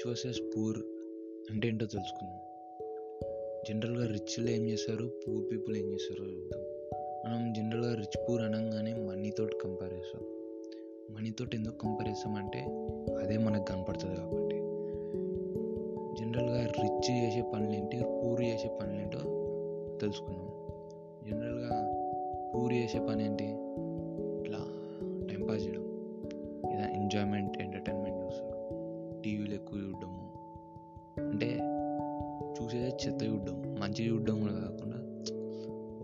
Rich versus poor అంటే ఏంటో తెలుసుకుందాం. జనరల్గా రిచ్లో ఏం చేస్తారు? పూర్ పీపుల్ ఏం చేస్తారో? చూద్దాం మనం జనరల్గా రిచ్ పూర్ అనగానే మనీతో కంపేర్ చేస్తాం. మనీతో ఎందుకు కంపేర్ చేస్తామంటే అదే మనకు కనపడుతుంది కాబట్టి. జనరల్గా రిచ్ చేసే పనులు ఏంటి? పూర్ చేసే పనులు ఏంటో తెలుసుకుందాం. జనరల్గా పూర్ చేసే పని ఏంటి? ఇట్లా టైంపాస్ చేయడం ఏదైనా ఎంజాయ్మెంట్ చూసేదే చెత్త చూడడం. మంచి చూడడం కూడా కాకుండా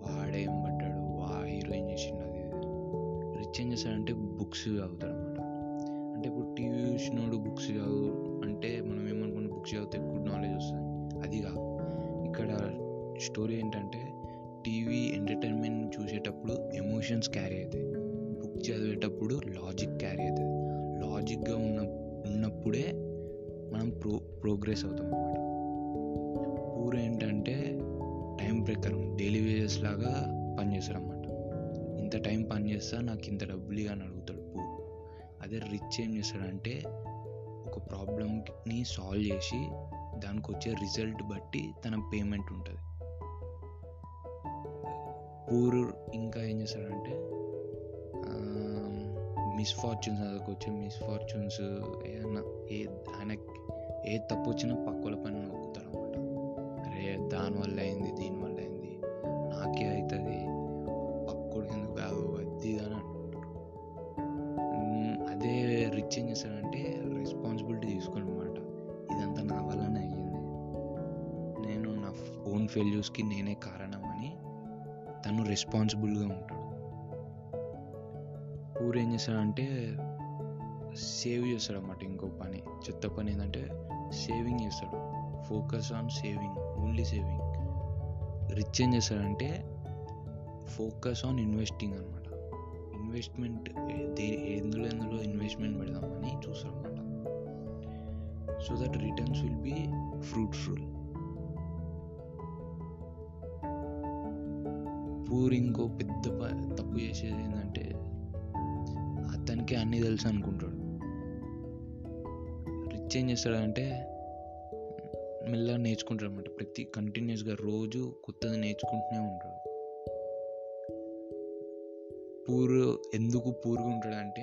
వాడేం పడ్డాడు? వా హీరో ఏం చేసిండు అది? రిచ్ ఏం చేస్తాడంటే బుక్స్ చదువుతాడు అనమాట అంటే ఇప్పుడు టీవీ చూసినోడు బుక్స్ చదువు అంటే మనం ఏమనుకున్న బుక్స్ చదివితే గుడ్ నాలెడ్జ్ వస్తుంది. అది కాదు. ఇక్కడ స్టోరీ ఏంటంటే టీవీ ఎంటర్టైన్మెంట్ చూసేటప్పుడు ఎమోషన్స్ క్యారీ అవుతాయి. బుక్ చదివేటప్పుడు లాజిక్ క్యారీ అవుతుంది లాజిక్గా ఉన్న ఉన్నప్పుడే మనం ప్రో ప్రోగ్రెస్ అవుతాం అన్నమాట పూర్ ఏంటంటే టైం ప్రకారం డైలీ వేజెస్ లాగా పనిచేస్తాడు అనమాట ఇంత టైం పని చేస్తా నాకు ఇంత డబ్బులు అని అడుగుతాడు పూర్ అదే రిచ్ ఏం చేస్తాడంటే ఒక ప్రాబ్లమ్ని సాల్వ్ చేసి దానికి వచ్చే రిజల్ట్ బట్టి తన పేమెంట్ ఉంటుంది. పూర్ ఇంకా ఏం చేస్తాడంటే మిస్ఫార్చ్యూన్స్ అదొక వచ్చే మిస్ఫార్చ్యూన్స్ ఏదన్నా ఏ ఆయన ఏ తప్పు వచ్చినా పక్కల పని దానివల్ల అయింది దీనివల్ల అయింది. నాకే అవుతుంది పక్కోడికి ఎందుకు కాదు అది ఇది అని అనుకుంటారు అదే రిచ్ ఏం చేస్తాడంటే రెస్పాన్సిబిలిటీ తీసుకోండి అనమాట ఇదంతా నా వల్లనే అయ్యింది. నేను నా ఓన్ ఫెయిల్యూర్స్కి నేనే కారణం అని తను రెస్పాన్సిబుల్గా ఉంటాడు. పూర్ ఏం చేస్తాడంటే సేవ్ చేస్తాడు అన్నమాట ఇంకో పని. చెత్త పని ఏంటంటే సేవింగ్ చేస్తాడు. Focus on saving only saving. Rich ఏం చేస్తాడంటే ఫోకస్ ఆన్ ఇన్వెస్టింగ్ అనమాట ఇన్వెస్ట్మెంట్ ఎందులో ఎందులో ఇన్వెస్ట్మెంట్ పెడదామని చూస్తాడు అనమాట so that returns will be fruitful. Poor ఇంకో పెద్ద తప్పు చేసేది ఏంటంటే అతనికి అన్నీ తెలుసు అనుకుంటాడు. రిచ్ ఏం చేస్తాడంటే మెల్లగా నేర్చుకుంటాడు అనమాట ప్రతి కంటిన్యూస్గా రోజు కొత్తది నేర్చుకుంటూనే ఉంటాడు పూర్ ఎందుకు పూర్గా ఉంటాడంటే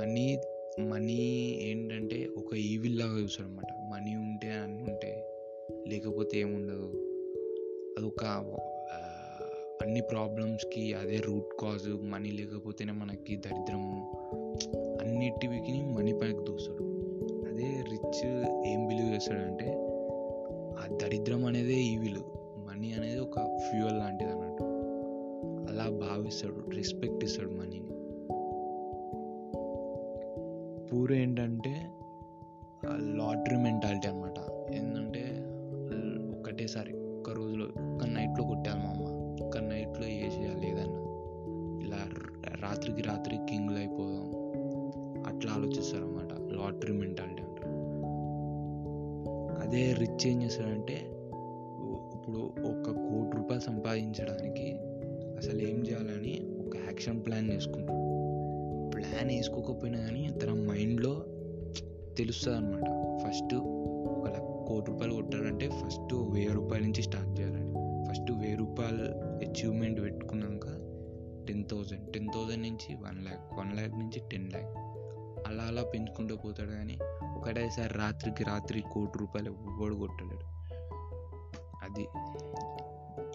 మనీ మనీ ఏంటంటే ఒక ఈవిల్ లాగా చూస్తాడు అనమాట మనీ ఉంటే అన్నీ ఉంటే లేకపోతే ఏముండదు. అదొక ఒక అన్ని ప్రాబ్లమ్స్కి అదే రూట్ కాజ్ మనీ లేకపోతేనే మనకి దరిద్రము అన్నిటికి మనీ పైకి దూస్తాడు. అదే రిచ్ ఏం బిలీవ్ చేస్తాడంటే ఆ దరిద్రం అనేదే ఈవిల్ మనీ అనేది ఒక ఫ్యూయల్ లాంటిది అన్నట్టు అలా భావిస్తాడు రెస్పెక్ట్ ఇస్తాడు మనీని పూర్ ఏంటంటే లాటరీ మెంటాలిటీ అనమాట ఏంటంటే ఒకటేసారి ఒక్క రోజులో ఒక్క నైట్లో కొట్టాలి మా అమ్మ. అదే రిచ్ ఏం చేస్తాడంటే ఇప్పుడు ఒక కోటి రూపాయలు సంపాదించడానికి అసలు ఏం చేయాలని ఒక యాక్షన్ ప్లాన్ వేసుకుంటాడు ప్లాన్ వేసుకోకపోయినా కానీ తన మైండ్లో తెలుస్తుంది అనమాట ఫస్ట్ ఒక కోటి రూపాయలు కొట్టాడంటే ఫస్ట్ వెయ్యి రూపాయల నుంచి స్టార్ట్ చేయాలని. ఫస్ట్ వెయ్యి రూపాయలు అచీవ్మెంట్ పెట్టుకున్నాక టెన్ థౌజండ్ టెన్ థౌజండ్ నుంచి వన్ ల్యాక్ వన్ ల్యాక్ నుంచి టెన్ ల్యాక్ అలా అలా పెంచుకుంటూ పోతాడు కానీ ఒకటేసారి రాత్రికి రాత్రి కోటి రూపాయలు ఎవ్వడు కొట్టలేడు. అది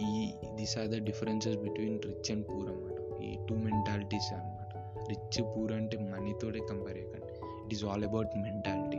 ఈ this are the differences between rich and poor అనమాట ఈ టూ మెంటాలిటీస్ అన్నమాట. రిచ్ పూర్ అంటే మనీతోనే కంపేర్ చేయకండి. It is all about mentality.